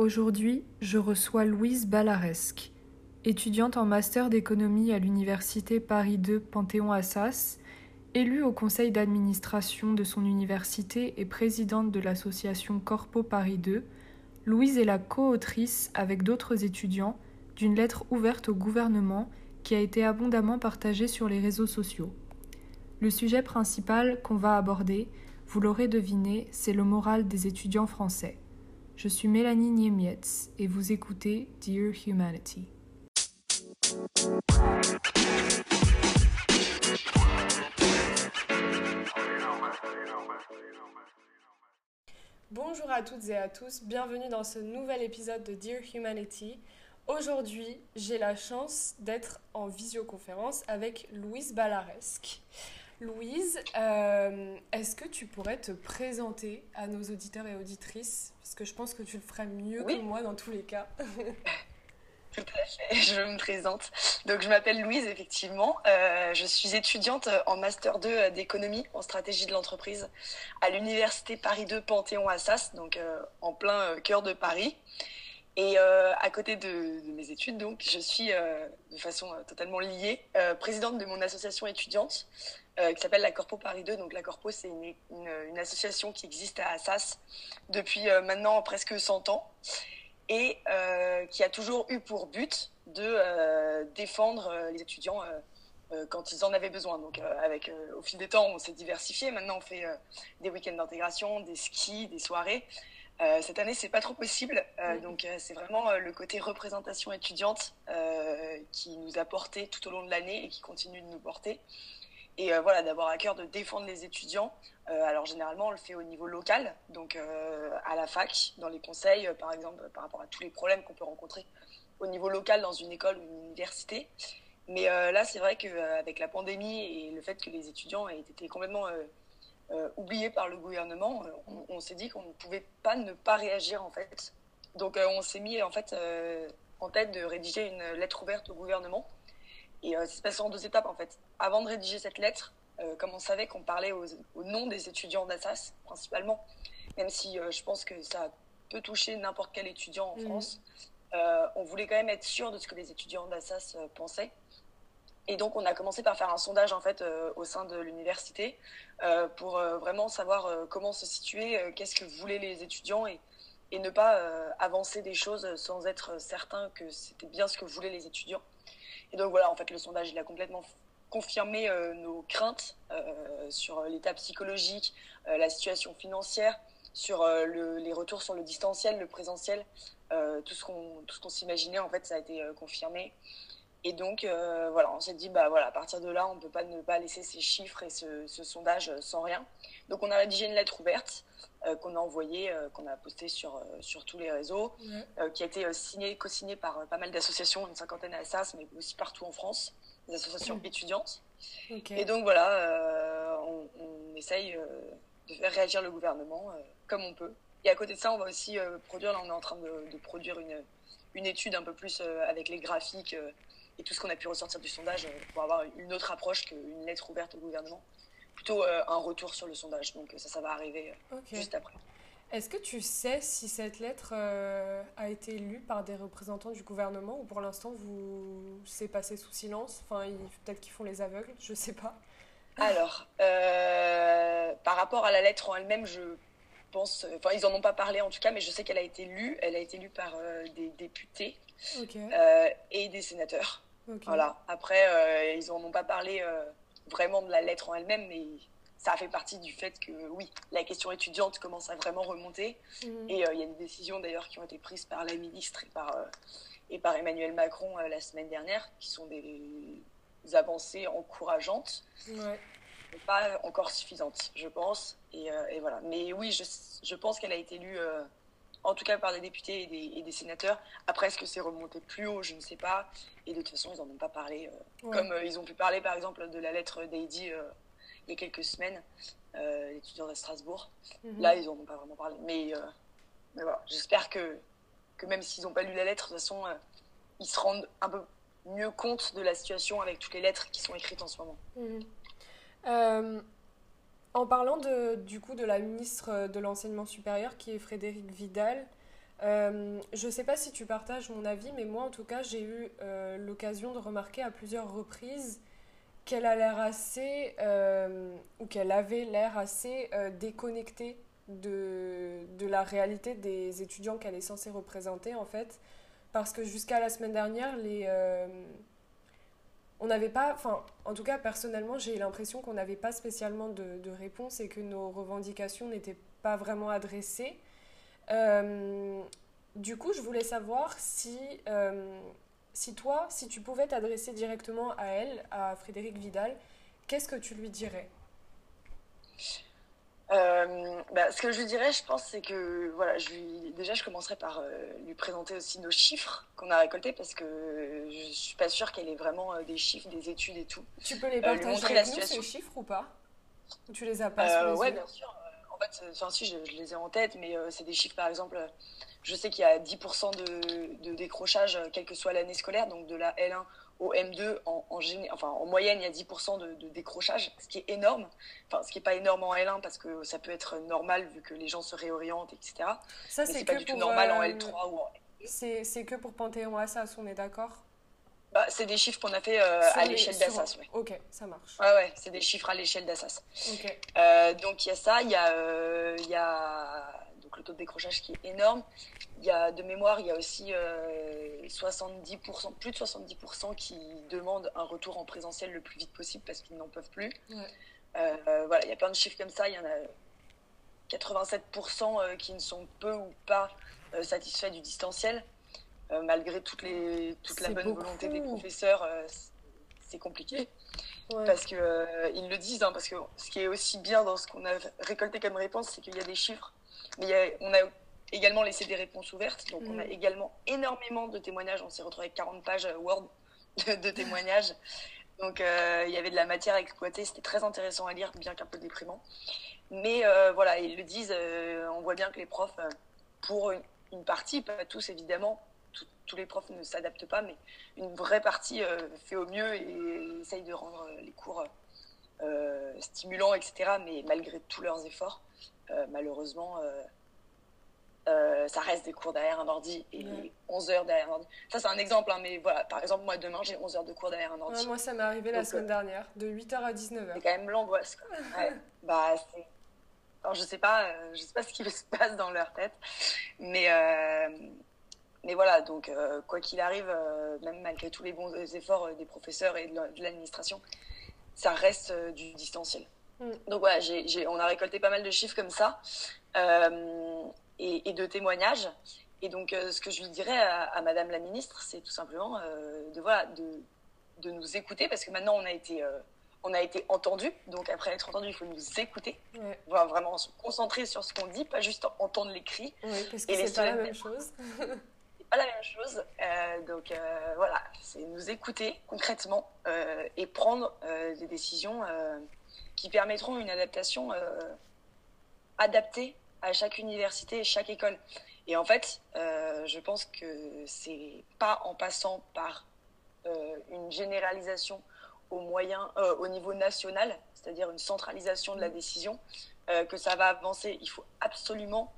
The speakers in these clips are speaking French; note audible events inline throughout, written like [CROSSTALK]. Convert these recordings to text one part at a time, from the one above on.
Aujourd'hui, je reçois Louise Balaresque, étudiante en master d'économie à l'université Paris II Panthéon-Assas, élue au conseil d'administration de son université et présidente de l'association Corpo Paris II. Louise est la co-autrice avec d'autres étudiants d'une lettre ouverte au gouvernement qui a été abondamment partagée sur les réseaux sociaux. Le sujet principal qu'on va aborder, vous l'aurez deviné, c'est le moral des étudiants français. Je suis Mélanie Niemietz et vous écoutez Dear Humanity. Bonjour à toutes et à tous, bienvenue dans ce nouvel épisode de Dear Humanity. Aujourd'hui, j'ai la chance d'être en visioconférence avec Louise Balaresque. Louise, euh, est-ce que tu pourrais te présenter à nos auditeurs et auditrices? Parce que je pense que tu le ferais mieux que moi dans tous les cas. [LAUGHS] Tout à fait, je me présente. Donc, je m'appelle Louise, effectivement. Euh, je suis étudiante en Master 2 d'économie en stratégie de l'entreprise à l'Université Paris 2 Panthéon-Assas, donc euh, en plein cœur de Paris. Et à côté de, mes études, donc, je suis de façon totalement liée présidente de mon association étudiante euh, qui s'appelle la Corpo Paris 2. Donc la Corpo, c'est une, une, association qui existe à Assas depuis euh, maintenant presque 100 ans et euh, qui a toujours eu pour but de défendre les étudiants quand ils en avaient besoin. Donc avec au fil des temps, on s'est diversifié. Maintenant, on fait des week-ends d'intégration, des skis, des soirées. cette année, c'est pas trop possible, donc c'est vraiment le côté représentation étudiante qui nous a porté tout au long de l'année et qui continue de nous porter et euh, voilà d'avoir à cœur de défendre les étudiants. Euh, alors généralement on le fait au niveau local, donc euh, à la fac, dans les conseils, par exemple par rapport à tous les problèmes qu'on peut rencontrer au niveau local dans une école ou une université. Mais là c'est vrai qu'avec la pandémie et le fait que les étudiants aient été complètement oubliés par le gouvernement, on, on s'est dit qu'on ne pouvait pas ne pas réagir en fait. Donc on s'est mis en fait en tête de rédiger une lettre ouverte au gouvernement et euh, ça se en deux étapes en fait. Avant de rédiger cette lettre, euh, comme on savait qu'on parlait au nom des étudiants d'Assas principalement, même si euh, je pense que ça peut toucher n'importe quel étudiant en mhm. France, on voulait quand même être sûr de ce que les étudiants d'Assas pensaient. Et donc, on a commencé par faire un sondage en fait au sein de l'université pour vraiment savoir comment se situer, qu'est-ce que voulaient les étudiants et, et ne pas avancer des choses sans être certain que c'était bien ce que voulaient les étudiants. Et donc voilà, en fait, le sondage, il a complètement confirmé euh, nos craintes euh, sur l'état psychologique, euh, la situation financière, sur les retours sur le distanciel, le présentiel, tout ce qu'on ce s'imaginait en fait, ça a été confirmé. Et donc voilà, on s'est dit bah voilà, à partir de là, on ne peut pas ne pas laisser ces chiffres et ce, sondage sans rien. Donc on a rédigé une lettre ouverte qu'on a envoyée, qu'on a postée sur sur tous les réseaux, qui a été signée, co-signée par pas mal d'associations, une cinquantaine à Assas, mais aussi partout en France, des associations étudiantes. Et donc voilà, on, on, essaye de faire réagir le gouvernement comme on peut. Et à côté de ça, on va aussi euh, produire, là on est en train de, produire une, une, étude un peu plus euh, avec les graphiques euh, et tout ce qu'on a pu ressortir du sondage pour avoir une autre approche qu'une lettre ouverte au gouvernement. Plutôt un retour sur le sondage. Donc ça, ça va arriver juste après. Est-ce que tu sais si cette lettre a été lue par des représentants du gouvernement ou pour l'instant vous c'est passé sous silence? Enfin, peut-être qu'ils font les aveugles, je sais pas. Alors, par rapport à la lettre en elle-même, je pense, enfin ils en ont pas parlé en tout cas, mais je sais qu'elle a été lue. Elle a été lue par euh, des députés euh, et des sénateurs. Voilà. Après, euh, ils en ont pas parlé vraiment de la lettre en elle-même, mais ça fait partie du fait que oui, la question étudiante commence à vraiment remonter. Mhm. Et il y a des décisions d'ailleurs qui ont été prises par la ministre et par et par Emmanuel Macron la semaine dernière, qui sont des avancées encourageantes. Ouais pas encore suffisante, je pense. Et, euh, et voilà. Mais oui, je, je pense qu'elle a été lue, euh, en tout cas par des députés et des, et des sénateurs. Après, est-ce que c'est remonté plus haut? Je ne sais pas. Et de toute façon, ils n'en ont pas parlé. Euh, comme ils ont pu parler, par exemple, de la lettre d'Heidi il y a quelques semaines, l'étudiant de Strasbourg. Mhm. Là, ils n'en ont pas vraiment parlé. Mais, mais voilà, j'espère que, que même s'ils n'ont pas lu la lettre, de toute façon, ils se rendent un peu mieux compte de la situation avec toutes les lettres qui sont écrites en ce moment. Mhm. En parlant de, du coup de la ministre de l'enseignement supérieur qui est Frédéric Vidal, Euh, je ne sais pas si tu partages mon avis, mais moi en tout cas j'ai eu euh, l'occasion de remarquer à plusieurs reprises qu'elle a l'air assez, euh, ou qu'elle avait l'air assez déconnectée de, de la réalité des étudiants qu'elle est censée représenter en fait. Parce que jusqu'à la semaine dernière, les, on n'avait pas, enfin, en tout cas personnellement, j'ai l'impression qu'on n'avait pas spécialement de, réponse et que nos revendications n'étaient pas vraiment adressées. Euh, du coup, je voulais savoir si, euh, si toi, si tu pouvais t'adresser directement à elle, à Frédéric Vidal, qu'est-ce que tu lui dirais? Euh, bah, ce que je lui dirais, je pense, c'est que voilà, je lui, déjà, je commencerai par lui présenter aussi nos chiffres qu'on a récoltés parce que je suis pas sûre qu'elle ait vraiment des chiffres, des études et tout. Tu peux les partager avec la nous, ces chiffres ou pas? Tu les as pas euh, Ouais, bien sûr. Fait, enfin, si, je, les ai en tête, mais euh, c'est des chiffres, par exemple, je sais qu'il y a 10% de, décrochage, euh, quelle que soit l'année scolaire, donc de la L1 au M2, en, en, enfin, en moyenne, il y a 10% de, décrochage, ce qui est énorme. Enfin, ce qui n'est pas énorme en L1 parce que ça peut être normal vu que les gens se réorientent, etc. Ça, c'est pas du tout normal en L3 euh, ou en C'est que pour Panthéon Assas, on est d'accord? Bah, c'est des chiffres qu'on a fait euh, à l'échelle d'Assas. Ouais. Ok, ça marche. Ouais, ouais, c'est des chiffres à l'échelle d'Assas. Euh, donc il y a ça, il y, a, y a donc, le taux de décrochage qui est énorme. Il y a de mémoire, il y a aussi 70%, plus de 70% qui demandent un retour en présentiel le plus vite possible parce qu'ils n'en peuvent plus. voilà, il y a plein de chiffres comme ça. Il y en a 87% qui ne sont peu ou pas satisfaits du distanciel. Euh, malgré toutes les, toute la bonne volonté des professeurs, euh, c'est compliqué. Parce qu'ils euh, ils le disent, hein, parce que ce qui est aussi bien dans ce qu'on a récolté comme réponse, c'est qu'il y a des chiffres, mais on a également laissé des réponses ouvertes, donc on a mm. également énormément de témoignages, on s'est retrouvé avec 40 pages Word [LAUGHS] de, témoignages, donc il y avait de la matière à exploiter, c'était très intéressant à lire, bien qu'un peu déprimant. Mais voilà, ils le disent, on voit bien que les profs, pour une partie, pas tous évidemment, tous les profs ne s'adaptent pas, mais une vraie partie euh, fait au mieux et essaye de rendre euh, les cours euh, stimulants, etc. Mais malgré tous leurs efforts, malheureusement, ça reste des cours derrière un ordi et 11 heures derrière un ordi. Ça, c'est un exemple, hein, mais voilà, par exemple, moi, demain, j'ai 11 heures de cours derrière un ordi. moi, ça m'est arrivé la semaine dernière, de 8h à 19h. C'est quand même l'angoisse. [LAUGHS] Ouais. bah, Alors, je sais pas, je sais pas ce qui se passe dans leur tête, mais mais voilà, donc euh, quoi qu'il arrive, euh, même malgré tous les bons efforts euh, des professeurs et de l'administration, ça reste du distanciel. Mm. Donc voilà, on a récolté pas mal de chiffres comme ça et, de témoignages. Et donc ce que je lui dirais à, Madame la ministre, c'est tout simplement de voilà de, de, nous écouter parce que maintenant on a été on a été entendu. Donc après être entendu, il faut nous écouter, vraiment se concentrer sur ce qu'on dit, pas juste entendre les cris. Oui, parce que c'est pas la même chose. pas la même chose. Euh, donc euh, voilà, c'est nous écouter concrètement euh, et prendre des décisions qui permettront une adaptation adaptée à chaque université et chaque école. Et en fait, je pense que c'est pas en passant par une généralisation au niveau national, c'est-à-dire une centralisation de la décision, que ça va avancer. Il faut absolument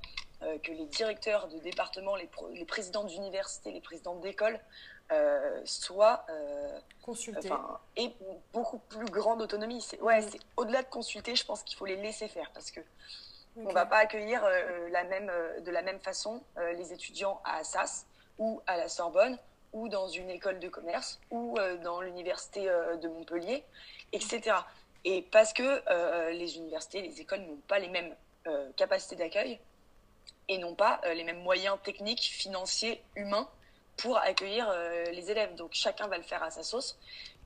euh, que les directeurs de département, les, les présidents d'université, les présidents d'école euh, soient euh, consultés et beaucoup plus grande autonomie. C'est ouais, mm. c'est au-delà de consulter, je pense qu'il faut les laisser faire parce que on va pas accueillir la même de la même façon les étudiants à Assas ou à la Sorbonne ou dans une école de commerce ou dans l'université de Montpellier, etc. Et parce que les universités, les écoles n'ont pas les mêmes capacités d'accueil, et non pas euh, les mêmes moyens techniques, financiers, humains pour accueillir euh, les élèves. Donc chacun va le faire à sa sauce.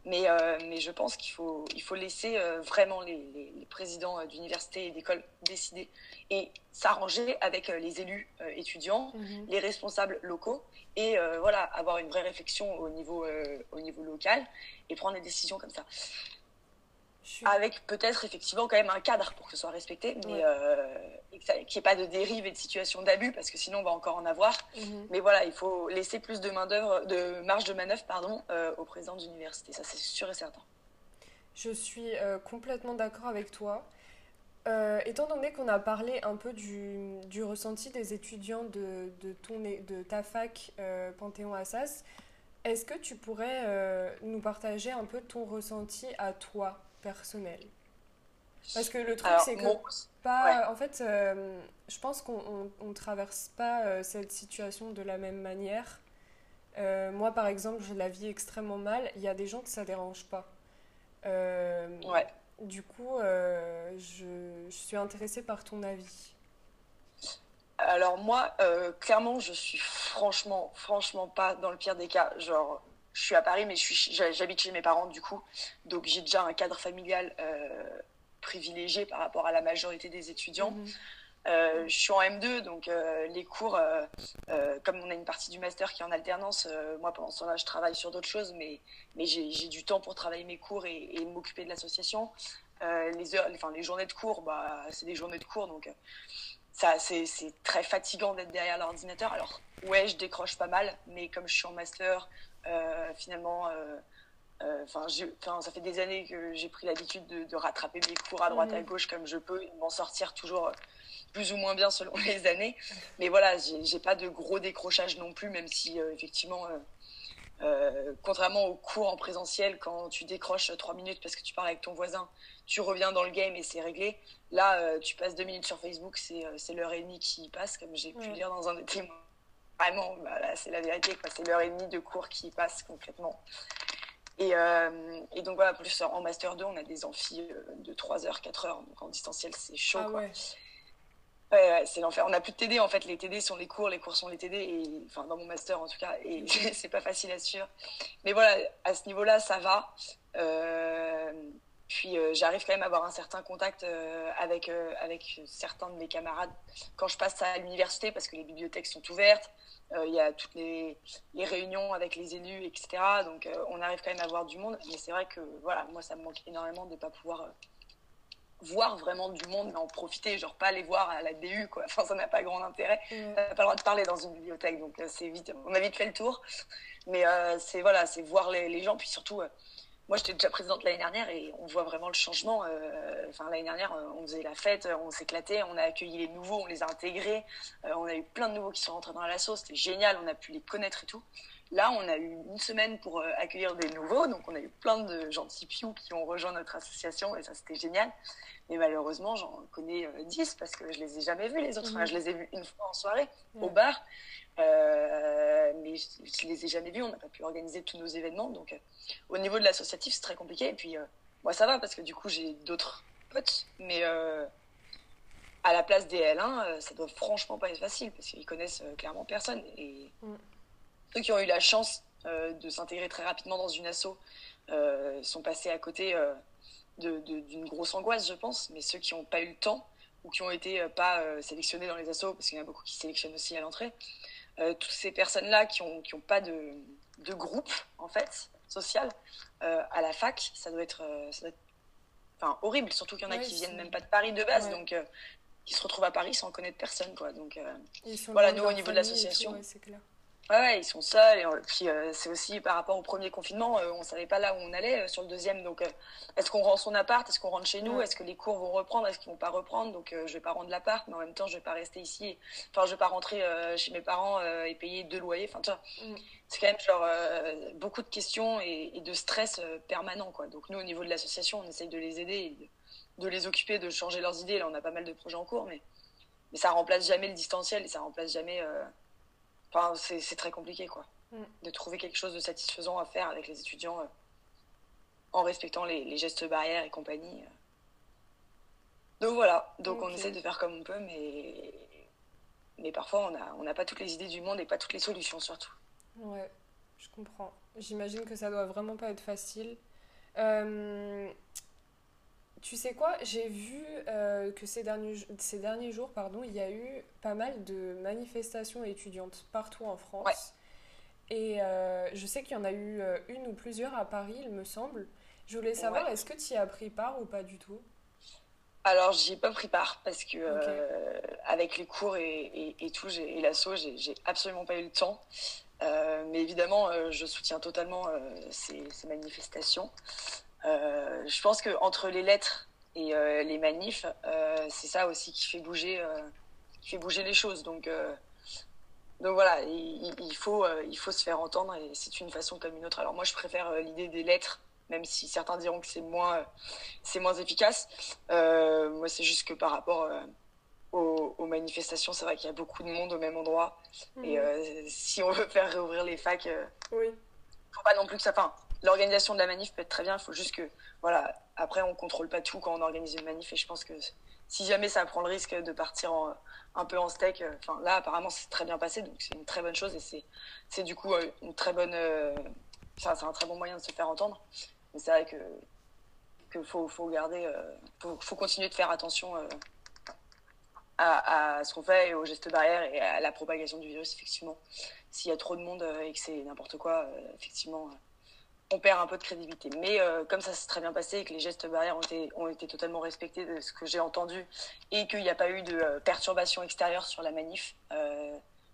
Mais, euh, mais je pense qu'il faut, il faut laisser vraiment les, les, présidents d'université et d'école décider et s'arranger avec les élus étudiants, mhm. les responsables locaux et voilà, avoir une vraie réflexion au niveau, au niveau local et prendre des décisions comme ça. Avec peut-être effectivement quand même un cadre pour que ce soit respecté, mais qu'il n'y ait pas de dérive et de situation d'abus, parce que sinon on va encore en avoir. Mhm. Mais voilà, il faut laisser plus de, main de marge de manœuvre pardon, euh, au président d'université, ça c'est sûr et certain. Je suis euh, complètement d'accord avec toi. euh, étant donné qu'on a parlé un peu du, du ressenti des étudiants de, de, ton, de ta fac euh, Panthéon-Assas, est-ce que tu pourrais nous partager un peu ton ressenti à toi, personnel? Parce que le truc, c'est que pas, en fait, je pense qu'on ne traverse pas cette situation de la même manière. moi, par exemple, je la vis extrêmement mal. Il y a des gens que ça dérange pas. ouais. Du coup, euh, je, suis intéressée par ton avis. Alors moi, euh, clairement, je suis franchement, franchement pas dans le pire des cas. Genre, je suis à Paris, mais j'habite chez mes parents du coup, donc j'ai déjà un cadre familial euh, privilégié par rapport à la majorité des étudiants. Mhm. Euh, je suis en M2, donc euh, les cours, euh, comme on a une partie du master qui est en alternance, moi pendant ce temps-là, je travaille sur d'autres choses, mais, mais j'ai du temps pour travailler mes cours et, m'occuper de l'association. les, heures, enfin, les journées de cours, bah, c'est des journées de cours, donc ça, c'est très fatigant d'être derrière l'ordinateur. Alors, ouais, je décroche pas mal, mais comme je suis en master, finalement, Enfin, ça fait des années que j'ai pris l'habitude de, rattraper mes cours à droite à mmh. gauche comme je peux, m'en sortir toujours plus ou moins bien selon [LAUGHS] les années. Mais voilà, j'ai pas de gros décrochage non plus, même si euh, effectivement, euh, euh, contrairement aux cours en présentiel, quand tu décroches trois minutes parce que tu parles avec ton voisin, tu reviens dans le game et c'est réglé. Là, tu passes deux minutes sur Facebook, c'est l'heure et demie qui passe, comme j'ai pu lire dans un des témoins. Vraiment, bah, c'est la vérité, c'est l'heure et demie de cours qui passe concrètement. Et, et, donc voilà, plus en Master 2, on a des amphis de 3 heures, 4 heures. Donc en distanciel, c'est chaud. Ah quoi. Ouais, c'est l'enfer. On n'a plus de TD en fait. Les TD sont les cours, les cours sont les TD. Et, enfin, dans mon master en tout cas. Et [LAUGHS] c'est pas facile à suivre. Mais voilà, à ce niveau-là, ça va. Euh, puis euh, j'arrive quand même à avoir un certain contact euh, avec, avec certains de mes camarades quand je passe à l'université parce que les bibliothèques sont ouvertes. Il y a toutes les, les, réunions avec les élus, etc. Donc on arrive quand même à voir du monde. Mais c'est vrai que voilà, moi ça me manque énormément de ne pas pouvoir voir vraiment du monde, mais en profiter, genre pas aller voir à la BU, quoi. Enfin, ça n'a pas grand intérêt. On n'a pas le droit de parler dans une bibliothèque, donc euh, c'est vite, on a vite fait le tour. Mais euh, c'est voilà, c'est voir les, gens, puis surtout, euh, moi j'étais déjà présidente l'année dernière et on voit vraiment le changement. enfin, l'année dernière, on faisait la fête, on s'éclatait, on a accueilli les nouveaux, on les a intégrés, on a eu plein de nouveaux qui sont rentrés dans la sauce, c'était génial, on a pu les connaître et tout. Là, on a eu une semaine pour accueillir des nouveaux, donc on a eu plein de gentils pious qui ont rejoint notre association et ça c'était génial. Mais malheureusement, j'en connais 10 euh, parce que je les ai jamais vus les autres. Enfin, mhm. je les ai vus une fois en soirée au bar, euh, mais je, ne les ai jamais vus. On n'a pas pu organiser tous nos événements. Donc, euh, au niveau de l'associatif, c'est très compliqué. Et puis, moi, ça va parce que du coup, j'ai d'autres potes. Mais à la place des L1, ça doit franchement pas être facile parce qu'ils connaissent clairement personne. Et mm. ceux qui ont eu la chance de s'intégrer très rapidement dans une asso sont passés à côté d'une grosse angoisse, je pense, mais ceux qui n'ont pas eu le temps ou qui ont été euh, pas euh, sélectionnés dans les assos, parce qu'il y en a beaucoup qui sélectionnent aussi à l'entrée, euh, toutes ces personnes-là qui n'ont qui ont pas de, de, groupe, en fait, social, à la fac, ça doit être, ça doit être enfin, horrible, surtout qu'il y en a qui viennent même pas de Paris de base, donc qui se retrouvent à Paris sans connaître personne, quoi. Donc voilà, nous, au niveau de l'association. Ouais, ils sont seuls. Et puis euh, c'est aussi par rapport au premier confinement, euh, on savait pas là où on allait euh, sur le deuxième. Donc est-ce qu'on rend son appart Est-ce qu'on rentre chez nous Est-ce que les cours vont reprendre Est-ce qu'ils vont pas reprendre Donc je vais pas rendre l'appart, mais en même temps je vais pas rester ici. Enfin je vais pas rentrer chez mes parents et payer deux loyers. Enfin tu vois, mm. c'est quand même genre beaucoup de questions et, de stress permanent quoi. Donc nous au niveau de l'association, on essaye de les aider, de, les occuper, de changer leurs idées. Là on a pas mal de projets en cours, mais mais ça remplace jamais le distanciel et ça remplace jamais Enfin, c'est très compliqué, quoi. Mm. De trouver quelque chose de satisfaisant à faire avec les étudiants euh, en respectant les, gestes barrières et compagnie. Euh. Donc voilà, donc on essaie de faire comme on peut, mais, mais parfois on n'a on pas toutes les idées du monde et pas toutes les solutions surtout. Ouais, je comprends. J'imagine que ça doit vraiment pas être facile. Euh, tu sais quoi, j'ai vu euh, que ces derniers, ces derniers jours, pardon, il y a eu pas mal de manifestations étudiantes partout en France. Et euh, je sais qu'il y en a eu euh, une ou plusieurs à Paris, il me semble. Je voulais savoir, est-ce que tu y as pris part ou pas du tout? Alors, j'y ai pas pris part parce que avec les cours et, et, tout, et l'assaut, j'ai absolument pas eu le temps. mais évidemment, je soutiens totalement ces, ces, manifestations. Euh, je pense que entre les lettres Et les manifs, c'est ça aussi qui fait bouger, qui fait bouger les choses. Donc, donc voilà, il, faut, il faut se faire entendre et c'est une façon comme une autre. Alors moi, je préfère l'idée des lettres même si certains diront que c'est moins, c'est moins efficace. Euh, moi, c'est juste que par rapport euh, aux, manifestations, c'est vrai qu'il y a beaucoup de monde au même endroit. Et mhm. euh, si on veut faire réouvrir les facs, oui. faut pas non plus que ça. Enfin, l'organisation de la manif peut être très bien. Il faut juste que, voilà, après, on contrôle pas tout quand on organise une manif. Et je pense que si jamais ça prend le risque de partir un peu en steak, enfin là, apparemment, c'est très bien passé. Donc, c'est une très bonne chose et c'est, du coup une très bonne. c'est un très bon moyen de se faire entendre c'est vrai que qu'il faut, faut garder, euh, faut, continuer de faire attention euh, à, ce qu'on fait et aux gestes barrières et à la propagation du virus, effectivement. S'il y a trop de monde euh, et que c'est n'importe quoi, effectivement, on perd un peu de crédibilité. Mais comme ça s'est très bien passé et que les gestes barrières ont été, ont été totalement respectés de ce que j'ai entendu et qu'il n'y a pas eu de perturbations extérieures sur la manif,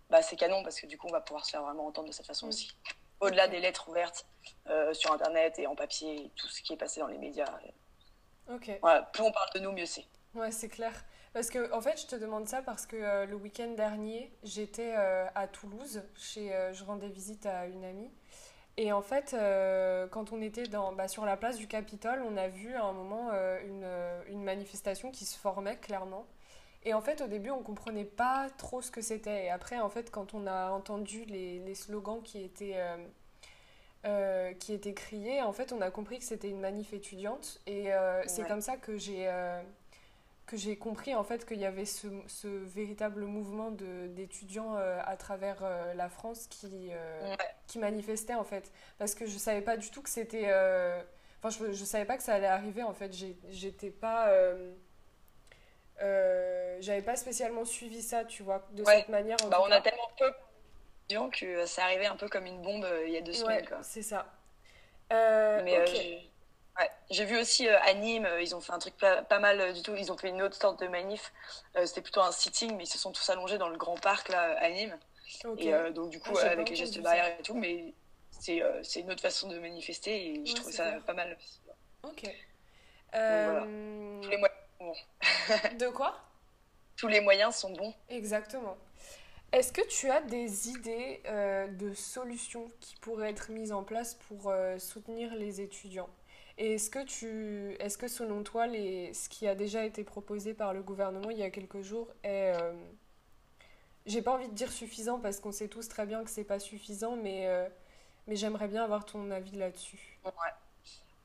bah, c'est canon parce que du coup, on va pouvoir se faire vraiment entendre de cette façon aussi au-delà des lettres ouvertes euh, sur Internet et en papier, tout ce qui est passé dans les médias. Ok. Voilà, plus on parle de nous, mieux c'est. Ouais, c'est clair. Parce que, en fait, je te demande ça parce que euh, le week-end dernier, j'étais euh, à Toulouse, chez, je rendais visite à une amie. Et en fait, quand on était dans, bah, sur la place du Capitole, on a vu à un moment une, une, manifestation qui se formait clairement. Et en fait, au début, on comprenait pas trop ce que c'était. Et après, en fait, quand on a entendu les, les slogans qui étaient euh, qui était crié. En fait, on a compris que c'était une manif étudiante. Et euh, c'est comme ça que j'ai euh, que j'ai compris en fait qu'il y avait ce, ce véritable mouvement d'étudiants à travers la France qui, qui manifestait en fait. Parce que je savais pas du tout que c'était... Enfin, je, je savais pas que ça allait arriver en fait. J'étais pas... J'avais pas spécialement suivi ça, tu vois, de cette manière. Bah, on a tellement peu que ça arrivait un peu comme une bombe euh, il y a deux semaines. c'est ça. Euh, Mais euh, j'ai vu aussi à Nîmes, ils ont fait un truc pas, mal du tout. Ils ont fait une autre sorte de manif. C'était plutôt un sitting, mais ils se sont tous allongés dans le grand parc là à Nîmes. Et donc du coup, ah, avec les gestes barrières et tout, mais c'est une autre façon de manifester et je trouve ça pas mal. Ok. Tous les moyens sont bons. [LAUGHS] de quoi? Tous les moyens sont bons. Exactement. Est-ce que tu as des idées euh, de solutions qui pourraient être mises en place pour euh, soutenir les étudiants? Et est-ce que, tu, est-ce que selon toi, les, ce qui a déjà été proposé par le gouvernement il y a quelques jours est... Euh, j'ai pas envie de dire suffisant parce qu'on sait tous très bien que c'est pas suffisant, mais, mais j'aimerais bien avoir ton avis là-dessus.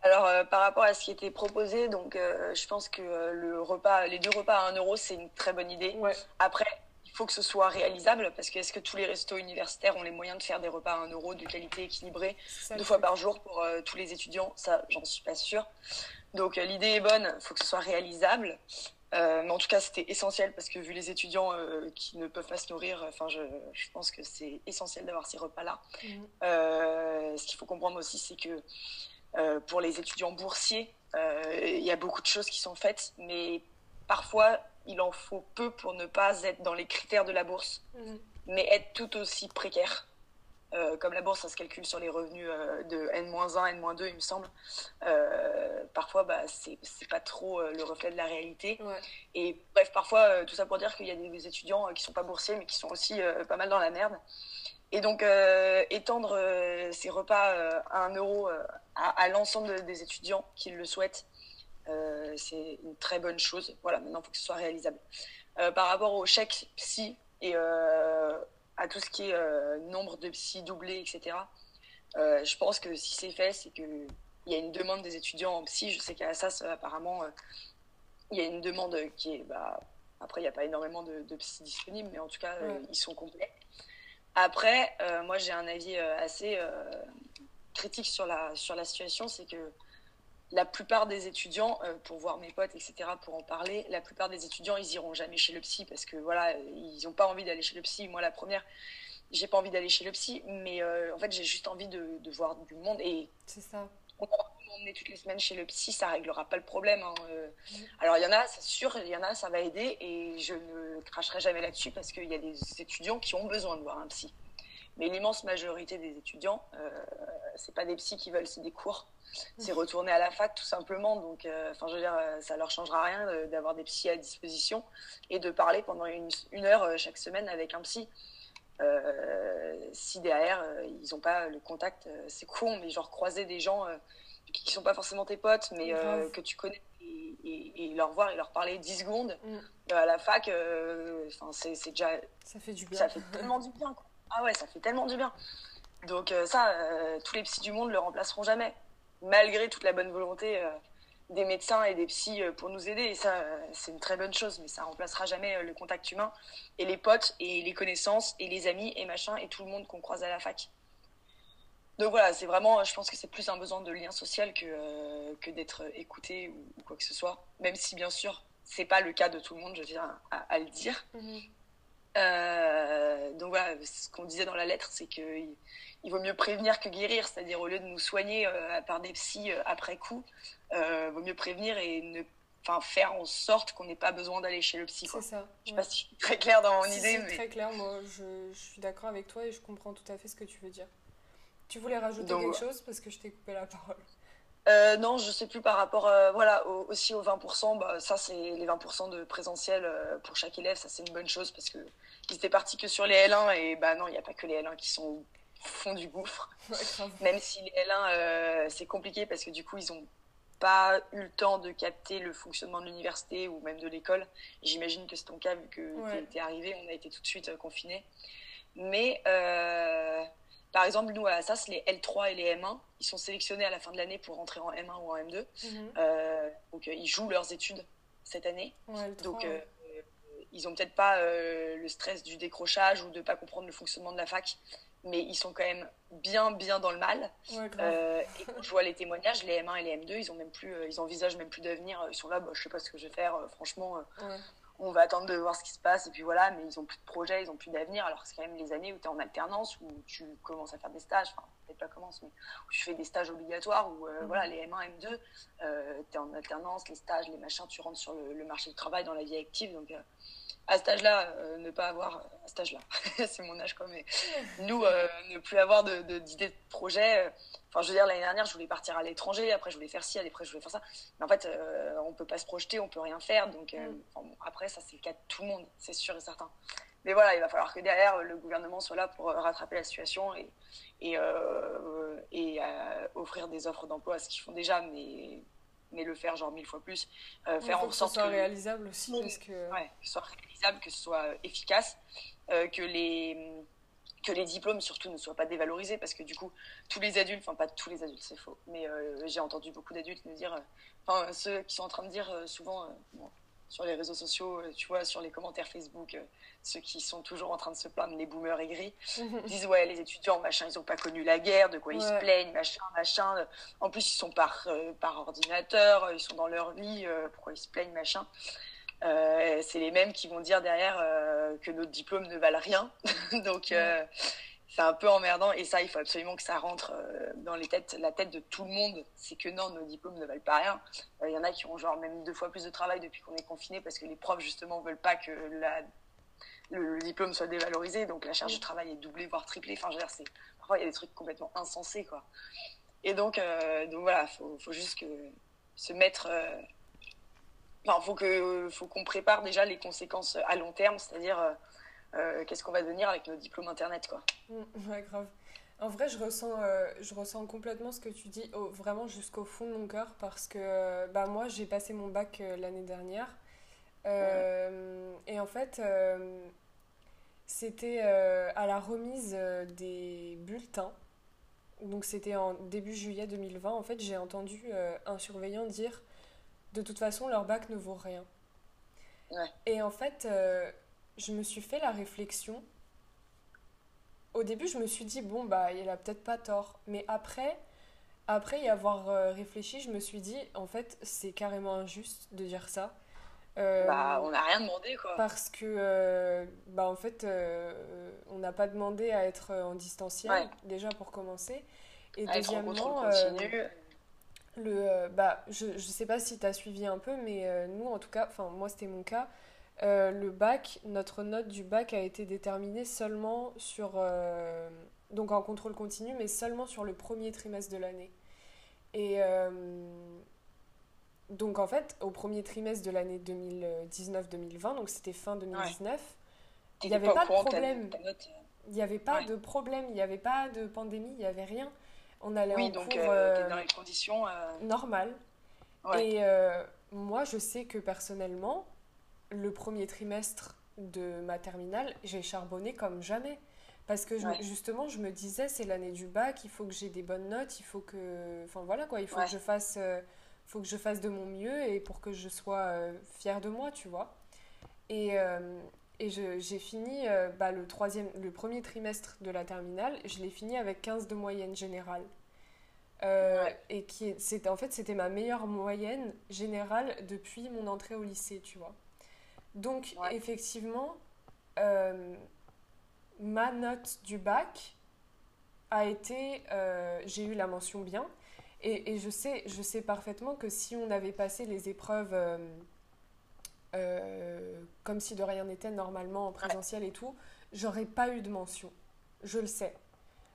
Alors, par rapport à ce qui était proposé, donc, je pense que le repas, les deux repas à 1 euro, c'est une très bonne idée. Après, faut que ce soit réalisable parce que est-ce que tous les restos universitaires ont les moyens de faire des repas à 1 euro de qualité équilibrée deux fois par jour pour euh, tous les étudiants? Ça, j'en suis pas sûre. Donc euh, l'idée est bonne, il faut que ce soit réalisable. Euh, mais en tout cas, c'était essentiel parce que vu les étudiants qui ne peuvent pas se nourrir, enfin, je, je, pense que c'est essentiel d'avoir ces repas-là. Mmh. ce qu'il faut comprendre aussi, c'est que pour les étudiants boursiers, il y a beaucoup de choses qui sont faites, mais parfois il en faut peu pour ne pas être dans les critères de la bourse, mhm. mais être tout aussi précaire. Euh, comme la bourse, ça se calcule sur les revenus euh, de N-1, N-2, il me semble. Euh, parfois, bah, c'est pas trop le reflet de la réalité. Et bref, parfois, tout ça pour dire qu'il y a des, étudiants qui sont pas boursiers, mais qui sont aussi pas mal dans la merde. Et donc, étendre ces repas à 1 euro à, à l'ensemble des étudiants qui le souhaitent, euh, c'est une très bonne chose. Voilà, maintenant, il faut que ce soit réalisable. Euh, par rapport au chèque psy et euh, à tout ce qui est nombre de psy doublés, etc., je pense que si c'est fait, c'est qu'il y a une demande des étudiants en psy. Je sais qu'à SAS, apparemment, il y a une demande qui est. Bah, après, il n'y a pas énormément de, de, psy disponibles, mais en tout cas, ils sont complets. Après, moi, j'ai un avis assez critique sur la, sur la situation c'est que la plupart des étudiants, euh, pour voir mes potes, etc., pour en parler, la plupart des étudiants, ils iront jamais chez le psy parce que voilà, ils n'ont pas envie d'aller chez le psy. Moi, la première, j'ai pas envie d'aller chez le psy, mais euh, en fait, j'ai juste envie de, voir du monde et c'est ça. On m'emmener toutes les semaines chez le psy, ça réglera pas le problème. Hein, euh. Alors, il y en a, c'est sûr, il y en a, ça va aider et je ne cracherai jamais là-dessus parce qu'il y a des étudiants qui ont besoin de voir un psy. Mais l'immense majorité des étudiants, euh, c'est pas des psys qui veulent, c'est des cours. C'est retourner à la fac tout simplement. Donc, euh, enfin, je veux dire, euh, ça leur changera rien d'avoir des psys à disposition et de parler pendant une, heure chaque semaine avec un psy. si derrière ils n'ont pas le contact, c'est con, mais genre croiser des gens qui sont pas forcément tes potes, mais que tu connais et, leur voir et leur parler 10 secondes mm. à la fac, c'est déjà. Ça fait du bien. Ça fait tellement du bien. Quoi. Ah ouais, ça fait tellement du bien. Donc euh, ça, euh, tous les psys du monde le remplaceront jamais, malgré toute la bonne volonté euh, des médecins et des psys pour nous aider. Et ça, c'est une très bonne chose, mais ça remplacera jamais le contact humain et les potes et les connaissances et les amis et machin et tout le monde qu'on croise à la fac. Donc voilà, c'est vraiment, je pense que c'est plus un besoin de lien social que, que d'être écouté ou, quoi que ce soit. Même si bien sûr, c'est pas le cas de tout le monde, je viens à, le dire. Mhm. Euh, donc voilà, ce qu'on disait dans la lettre, c'est qu'il il vaut mieux prévenir que guérir, c'est-à-dire au lieu de nous soigner euh, par des psys euh, après coup, il vaut mieux prévenir et ne enfin faire en sorte qu'on n'ait pas besoin d'aller chez le psy. C'est ça. Je sais pas si je suis très claire dans mon idée. C'est très clair, moi je, je suis d'accord avec toi et je comprends tout à fait ce que tu veux dire. Tu voulais rajouter quelque chose parce que je t'ai coupé la parole? Euh, non, je sais plus par rapport euh, voilà, aussi aux 20%. Bah, ça, c'est les 20% de présentiel euh, pour chaque élève. Ça, c'est une bonne chose parce qu'ils étaient partis que sur les L1 et bah non, il n'y a pas que les L1 qui sont au fond du gouffre. [LAUGHS] Même si les L1, c'est compliqué parce que du coup, ils n'ont pas eu le temps de capter le fonctionnement de l'université ou même de l'école. J'imagine que c'est ton cas vu que tu es arrivé, on a été tout de suite confinés. Mais par exemple, nous, à Assas, les L3 et les M1, ils sont sélectionnés à la fin de l'année pour rentrer en M1 ou en M2. Mhm. Euh, donc, euh, ils jouent leurs études cette année. donc, euh, ils n'ont peut-être pas le stress du décrochage ou de ne pas comprendre le fonctionnement de la fac, mais ils sont quand même bien, bien dans le mal. et quand je vois les témoignages, les M1 et les M2, ils ont même plus, ils envisagent même plus d'avenir. Ils sont là, bah, je sais pas ce que je vais faire. franchement, on va attendre de voir ce qui se passe et puis voilà, mais ils ont plus de projet, ils ont plus d'avenir. Alors c'est quand même les années où tu es en alternance, où tu commences à faire des stages, enfin peut-être pas commence, mais où tu fais des stages obligatoires, où euh, mhm. voilà, les M1, M2, euh, tu es en alternance, les stages, les machins, tu rentres sur le, marché du travail, dans la vie active. Donc euh, à cet âge-là, ne pas avoir, à cet âge-là, [LAUGHS] c'est mon âge quoi, mais nous, ne plus avoir d'idées de, de projet Enfin, je veux dire, l'année dernière, je voulais partir à l'étranger, après, je voulais faire ci, après, je voulais faire ça. Mais en fait, euh, on peut pas se projeter, on peut rien faire. Donc, euh, mm. après, ça, c'est le cas de tout le monde, c'est sûr et certain. Mais voilà, il va falloir que derrière, le gouvernement soit là pour euh, rattraper la situation et, et, et offrir des offres d'emploi à ce qu'ils font déjà, mais, mais le faire genre mille fois plus. faire en sorte que ce soit réalisable aussi. Parce que... Ouais, que ce soit réalisable, que ce soit efficace, que les que les diplômes surtout ne soient pas dévalorisés parce que du coup tous les adultes, enfin pas tous les adultes c'est faux, mais euh, j'ai entendu beaucoup d'adultes me dire, euh, enfin ceux qui sont en train de dire euh, souvent sur les réseaux sociaux, tu vois, sur les commentaires Facebook, ceux qui sont toujours en train de se plaindre, les boomers aigris, [LAUGHS] disent ouais les étudiants machin ils ont pas connu la guerre, de quoi ils se plaignent machin machin, en plus ils sont par par ordinateur, ils sont dans leur lit, pourquoi ils se plaignent machin. Euh, c'est les mêmes qui vont dire derrière euh, que nos diplômes ne valent rien. [LAUGHS] Donc euh, c'est un peu emmerdant et ça il faut absolument que ça rentre dans les têtes, la tête de tout le monde. C'est que non, nos diplômes ne valent pas rien. Il y en a qui ont genre même deux fois plus de travail depuis qu'on est confiné parce que les profs justement veulent pas que le, diplôme soit dévalorisé. Donc la charge de travail est doublée voire triplée. Enfin je veux dire parfois il y a des trucs complètement insensés quoi. Et donc donc voilà faut, faut juste que se mettre Enfin, faut que, faut qu'on prépare déjà les conséquences à long terme, c'est-à-dire euh, euh, qu'est-ce qu'on va devenir avec nos diplômes internet, quoi. Mmh, ouais, grave. En vrai, je ressens, euh, je ressens complètement ce que tu dis, vraiment jusqu'au fond de mon cœur, parce que bah, moi, j'ai passé mon bac l'année dernière. Et en fait, c'était à la remise des bulletins. Donc, c'était en début juillet 2020. En fait, j'ai entendu un surveillant dire de toute façon, leur bac ne vaut rien. Et en fait, euh, je me suis fait la réflexion. Au début, je me suis dit, bon, bah, il a peut-être pas tort. Mais après, après y avoir euh, réfléchi, je me suis dit, en fait, c'est carrément injuste de dire ça. Euh, bah, on n'a rien demandé, quoi. Parce que, bah, en fait, on n'a pas demandé à être en distanciel, déjà pour commencer. Et deuxièmement, le, euh, bah, je ne sais pas si tu as suivi un peu, mais euh, nous, en tout cas, enfin, moi, c'était mon cas. Le bac, notre note du bac a été déterminée seulement sur, donc en contrôle continu, mais seulement sur le premier trimestre de l'année. Et donc en fait, au premier trimestre de l'année 2019-2020, donc c'était fin 2019, il n'y avait pas, de problème. Il n'y avait pas de problème, il n'y avait pas de pandémie, il n'y avait rien. On allait en donc, cours euh, dans les conditions euh, normales. Et moi, je sais que personnellement, le premier trimestre de ma terminale, j'ai charbonné comme jamais. Parce que justement, je me disais, c'est l'année du bac, il faut que j'ai des bonnes notes, il faut que. Enfin voilà quoi, il faut que je fasse. Euh, faut que je fasse de mon mieux et pour que je sois fière de moi, tu vois. Et, et j'ai fini euh, bah, le, troisième, le premier trimestre de la terminale, je l'ai fini avec 15 de moyenne générale. Euh, et qui en fait c'était ma meilleure moyenne générale depuis mon entrée au lycée tu vois donc effectivement euh, ma note du bac a été j'ai eu la mention bien et, et, je sais je sais parfaitement que si on avait passé les épreuves euh, comme si de rien n'était normalement en présentiel et tout, j'aurais pas eu de mention. Je le sais.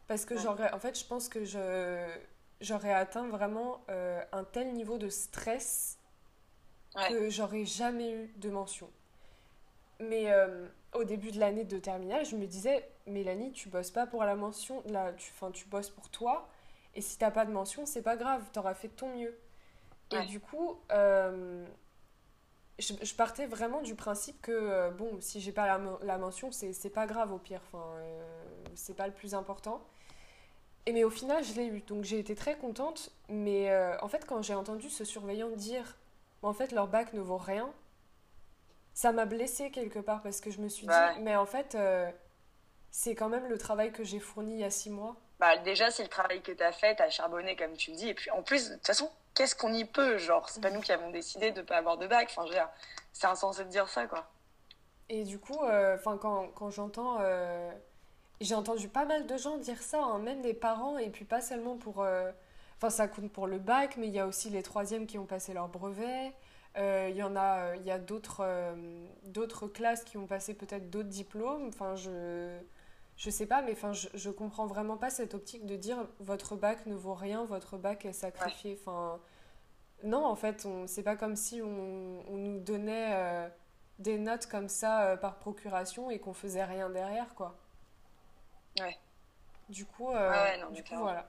Parce que j'aurais, en fait, je pense que je, j'aurais atteint vraiment euh, un tel niveau de stress que j'aurais jamais eu de mention. Mais euh, au début de l'année de terminale, je me disais, Mélanie, tu bosses pas pour la mention, là, tu, tu bosses pour toi. Et si t'as pas de mention, c'est pas grave, t'auras fait de ton mieux. Et du coup, je, partais vraiment du principe que, euh, bon, si j'ai pas la, la mention, c'est pas grave au pire, enfin, euh, c'est pas le plus important. Et mais au final, je l'ai eu, donc j'ai été très contente. Mais euh, en fait, quand j'ai entendu ce surveillant dire, en fait, leur bac ne vaut rien, ça m'a blessée quelque part parce que je me suis dit, mais en fait, c'est quand même le travail que j'ai fourni il y a six mois. Bah, déjà, c'est le travail que tu as fait, tu as charbonné, comme tu le dis. Et puis, en plus, de toute façon, qu'est-ce qu'on y peut Genre, c'est pas nous qui avons décidé de pas avoir de bac. Enfin, je veux dire, c'est insensé de dire ça, quoi. Et du coup, euh, quand, quand j'entends. Euh, j'ai entendu pas mal de gens dire ça, hein, même des parents, et puis pas seulement pour. Euh, enfin, ça compte pour le bac, mais il y a aussi les troisièmes qui ont passé leur brevet. Il y en a, il y a d'autres, d'autres classes qui ont passé peut-être d'autres diplômes. Enfin, je je sais pas, mais enfin, je, je comprends vraiment pas cette optique de dire votre bac ne vaut rien, votre bac est sacrifié. Enfin, non, en fait, c'est pas comme si on, on nous donnait euh, des notes comme ça euh, par procuration et qu'on faisait rien derrière, quoi. Ouais. Du coup, euh, non, du coup voilà.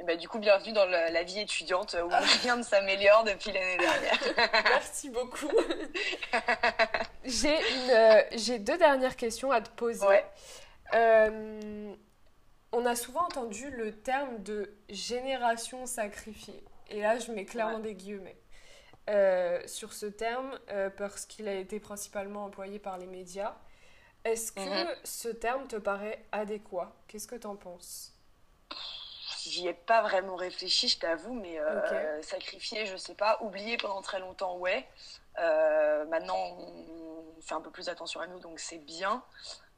Et bah, du coup, bienvenue dans la vie étudiante où rien ne s'améliore depuis l'année dernière. [LAUGHS] Merci beaucoup. [LAUGHS] j'ai, une, j'ai deux dernières questions à te poser. on a souvent entendu le terme de génération sacrifiée. Et là, je mets clairement des guillemets. Euh, sur ce terme, euh, parce qu'il a été principalement employé par les médias. Est-ce que mhm. ce terme te paraît adéquat? Qu'est-ce que tu en penses? J'y ai pas vraiment réfléchi, je t'avoue, mais euh, sacrifier, je sais pas. Oublier pendant très longtemps, ouais. maintenant, on fait un peu plus attention à nous, donc c'est bien.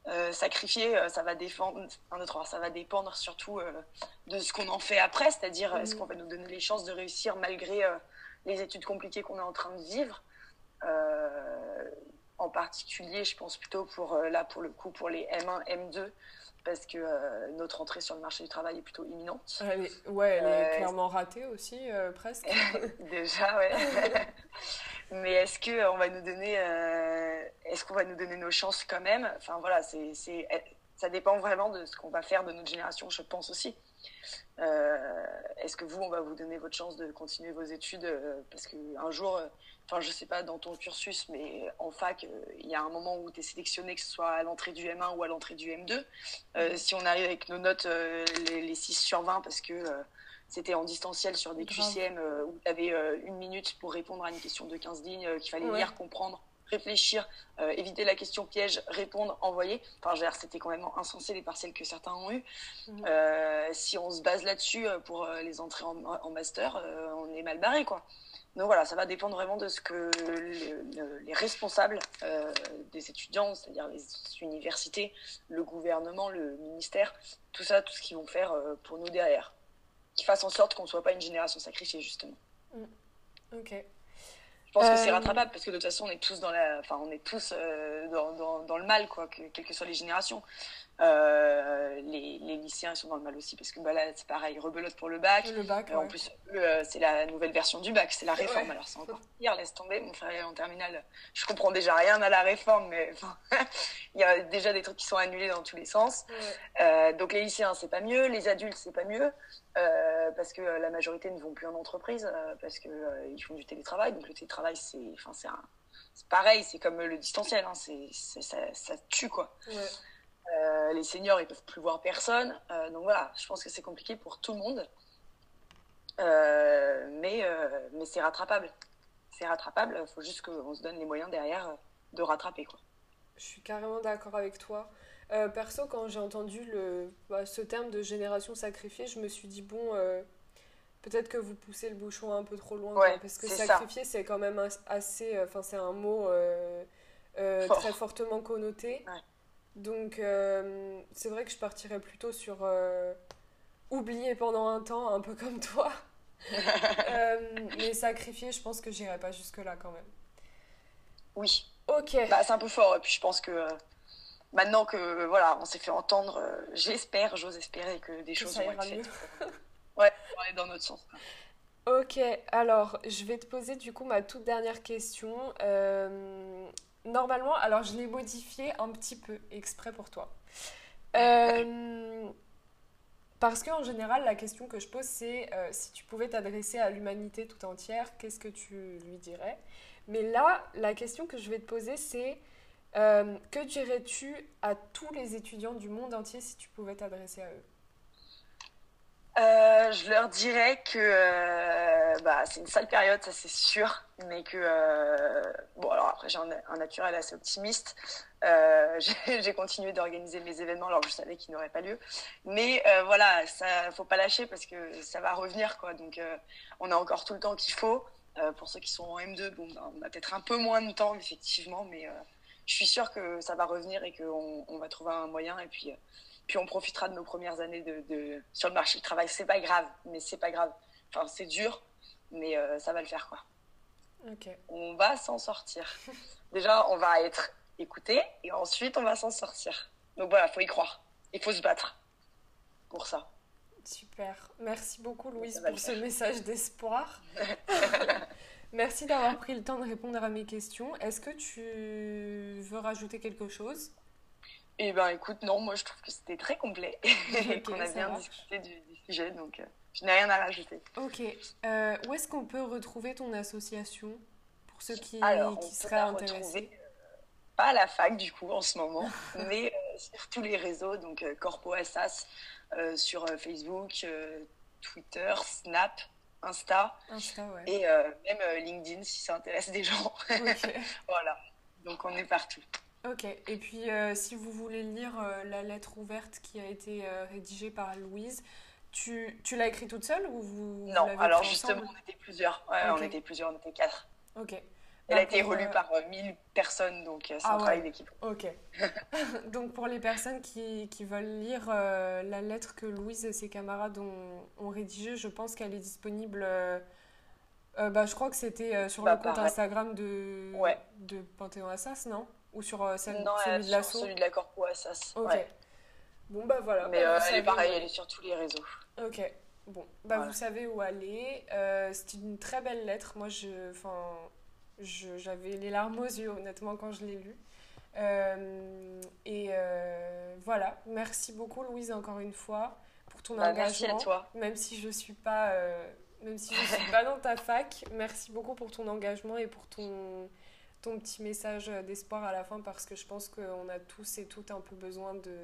Euh, sacrifier, euh, ça va défendre, ça va dépendre surtout euh, de ce qu'on en fait après, c'est-à-dire est-ce mm. qu'on va nous donner les chances de réussir malgré les études compliquées qu'on est en train de vivre? en particulier, je pense plutôt pour là pour le coup pour les M1, M2, parce que notre entrée sur le marché du travail est plutôt imminente. ouais, elle est clairement ratée aussi, presque. [LAUGHS] Déjà, ouais. [LAUGHS] mais est-ce que on va nous donner euh, est-ce qu'on va nous donner nos chances quand même? Enfin voilà c'est ça dépend vraiment de ce qu'on va faire de notre génération je pense aussi euh, est-ce que vous on va vous donner votre chance de continuer vos études euh, parce que un jour enfin je sais pas dans ton cursus mais en fac il y a un moment où tu es sélectionné que ce soit à l'entrée du M1 ou à l'entrée du M2 mm-hmm. si on arrive avec nos notes les, les, 6 sur 20 parce que c'était en distanciel sur des QCM euh, où tu avais euh, une minute pour répondre à une question de 15 lignes euh, qu'il fallait lire, comprendre, réfléchir, éviter la question piège, répondre, envoyer. Enfin, c'était quand même insensé les partiels que certains ont eu. Mhm. si on se base là-dessus pour les entrées en, master, on est mal barré, quoi. Donc voilà, ça va dépendre vraiment de ce que les responsables des étudiants, c'est-à-dire les universités, le gouvernement, le ministère, tout ça, tout ce qu'ils vont faire pour nous derrière qui fasse en sorte qu'on ne soit pas une génération sacrifiée, justement. Mm. Ok. Je pense que c'est rattrapable parce que de toute façon, on est tous dans la, enfin, on est tous dans, dans, dans, le mal, quoi, que, quelles que soient les générations. Euh, les, les, lycéens sont dans le mal aussi parce que bah, là c'est pareil, rebelote pour le bac. Le bac euh, En plus, euh, c'est la nouvelle version du bac, c'est la réforme. Alors c'est encore pire, laisse tomber. Mon frère est en terminale, je comprends déjà rien à la réforme, mais [LAUGHS] il y a déjà des trucs qui sont annulés dans tous les sens. donc les lycéens c'est pas mieux, les adultes c'est pas mieux parce que la majorité ne vont plus en entreprise parce que ils font du télétravail. Donc le télétravail c'est, enfin c'est pareil, c'est comme le distanciel, hein, c'est, ça, ça tue quoi. Euh, les seniors, ils peuvent plus voir personne. Euh, donc voilà, je pense que c'est compliqué pour tout le monde. Euh, mais mais c'est rattrapable. C'est rattrapable. Il faut juste qu'on se donne les moyens derrière de rattraper. Quoi. Je suis carrément d'accord avec toi. perso, quand j'ai entendu le, bah, ce terme de génération sacrifiée, je me suis dit, bon, peut-être que vous poussez le bouchon un peu trop loin. parce que sacrifier, c'est quand même assez. Enfin, c'est un mot très fortement connoté. Donc, euh, c'est vrai que je partirais plutôt sur euh, oublier pendant un temps, un peu comme toi. [LAUGHS] euh, mais sacrifier, je pense que j'irai pas jusque-là quand même. Oui. Ok. Bah, c'est un peu fort. Et puis, je pense que maintenant que voilà, on s'est fait entendre, j'espère, j'ose espérer que des choses vont être faites. ouais, aller dans notre sens. Ok, alors je vais te poser du coup ma toute dernière question. Euh, Normalement, alors je l'ai modifié un petit peu exprès pour toi. Euh, parce qu'en général, la question que je pose, c'est euh, si tu pouvais t'adresser à l'humanité tout entière, qu'est-ce que tu lui dirais? Mais là, la question que je vais te poser, c'est euh, que dirais-tu à tous les étudiants du monde entier si tu pouvais t'adresser à eux? Euh, je leur dirais que euh, bah, c'est une sale période, ça c'est sûr, mais que euh, bon alors après j'ai un, naturel assez optimiste. [LAUGHS] J'ai continué d'organiser mes événements alors que je savais qu'ils n'auraient pas lieu, mais voilà, ça faut pas lâcher parce que ça va revenir quoi. Donc on a encore tout le temps qu'il faut. pour ceux qui sont en M2, bon, bah, on a peut-être un peu moins de temps effectivement, mais je suis sûre que ça va revenir et qu'on on va trouver un moyen et puis puis on profitera de nos premières années de, sur le marché du travail. C'est pas grave, mais c'est pas grave. Enfin, c'est dur, mais euh, ça va le faire, quoi. On va s'en sortir. [LAUGHS] Déjà, on va être écouté et ensuite, on va s'en sortir. Donc voilà, faut y croire. Il faut se battre pour ça. Super. Merci beaucoup, Louise, pour ce message d'espoir. [LAUGHS] Merci d'avoir pris le temps de répondre à mes questions. Est-ce que tu veux rajouter quelque chose? Eh ben écoute, non, moi je trouve que c'était très complet [LAUGHS] et qu'on a bien discuté du, sujet, donc euh, je n'ai rien à rajouter. Ok. Euh, où est-ce qu'on peut retrouver ton association pour ceux qui, qui seraient intéressés euh, Pas à la fac du coup en ce moment, [LAUGHS] mais sur tous les réseaux, donc Corpo Assas, sur Facebook, Twitter, Snap, Insta, Insta ouais. et même LinkedIn si ça intéresse des gens. [LAUGHS] voilà, donc on est partout. Ok, et puis euh, si vous voulez lire euh, la lettre ouverte qui a été euh, rédigée par Louise, tu, tu l'as écrite toute seule ou vous Non, alors justement, on était plusieurs. Ouais, on était plusieurs, on était quatre. Ok. Elle a été relue par 1000 personnes, donc c'est un ah travail d'équipe. Ok. [LAUGHS] donc pour les personnes qui, qui veulent lire la lettre que Louise et ses camarades ont, ont rédigée, je pense qu'elle est disponible. bah, je crois que c'était sur bah, le compte Instagram de, ouais. de Panthéon Assas, non? Ou sur euh, celle, non, celui de l'assaut celui de la Corpo Assas. Ok. Bon, bah voilà. Mais bah, euh, elle est pareille, elle est sur tous les réseaux. Ok. Bon, bah vous savez où aller. Euh, c'est une très belle lettre. Moi, je, enfin, j'avais les larmes aux yeux, honnêtement, quand je l'ai lue. Euh, et voilà. Merci beaucoup, Louise, encore une fois, pour ton engagement. Bah, merci à toi. Même si je suis pas, même si je suis pas [LAUGHS] dans ta fac, merci beaucoup pour ton engagement et pour ton ton petit message d'espoir à la fin parce que je pense qu'on a tous et toutes un peu besoin de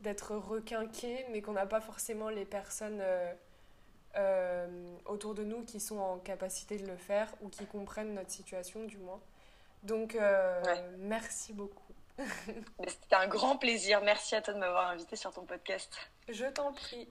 d'être requinqués, mais qu'on n'a pas forcément les personnes euh, euh, autour de nous qui sont en capacité de le faire ou qui comprennent notre situation du moins. Donc, euh, merci beaucoup. [LAUGHS] C'était un grand plaisir. Merci à toi de m'avoir invité sur ton podcast. Je t'en prie.